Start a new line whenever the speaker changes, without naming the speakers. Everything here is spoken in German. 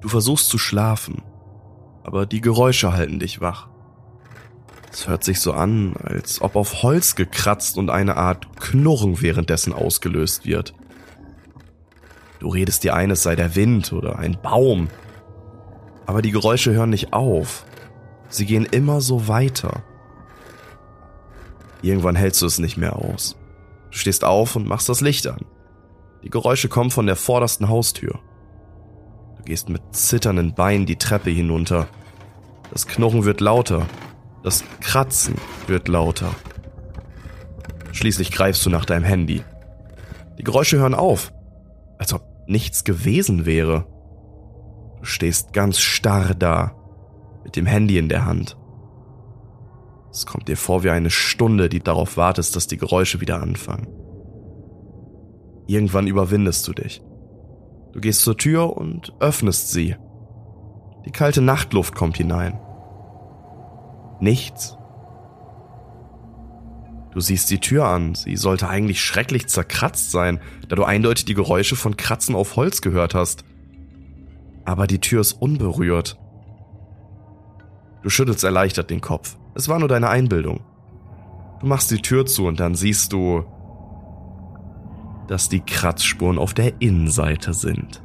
Du versuchst zu schlafen, aber die Geräusche halten dich wach. Es hört sich so an, als ob auf Holz gekratzt und eine Art Knurren währenddessen ausgelöst wird. Du redest dir ein, es sei der Wind oder ein Baum. Aber die Geräusche hören nicht auf. Sie gehen immer so weiter. Irgendwann hältst du es nicht mehr aus. Du stehst auf und machst das Licht an. Die Geräusche kommen von der vordersten Haustür. Gehst mit zitternden Beinen die Treppe hinunter. Das Knochen wird lauter. Das Kratzen wird lauter. Schließlich greifst du nach deinem Handy. Die Geräusche hören auf, als ob nichts gewesen wäre. Du stehst ganz starr da, mit dem Handy in der Hand. Es kommt dir vor wie eine Stunde, die darauf wartest, dass die Geräusche wieder anfangen. Irgendwann überwindest du dich. Du gehst zur Tür und öffnest sie. Die kalte Nachtluft kommt hinein. Nichts. Du siehst die Tür an. Sie sollte eigentlich schrecklich zerkratzt sein, da du eindeutig die Geräusche von Kratzen auf Holz gehört hast. Aber die Tür ist unberührt. Du schüttelst erleichtert den Kopf. Es war nur deine Einbildung. Du machst die Tür zu und dann siehst du, dass die Kratzspuren auf der Innenseite sind.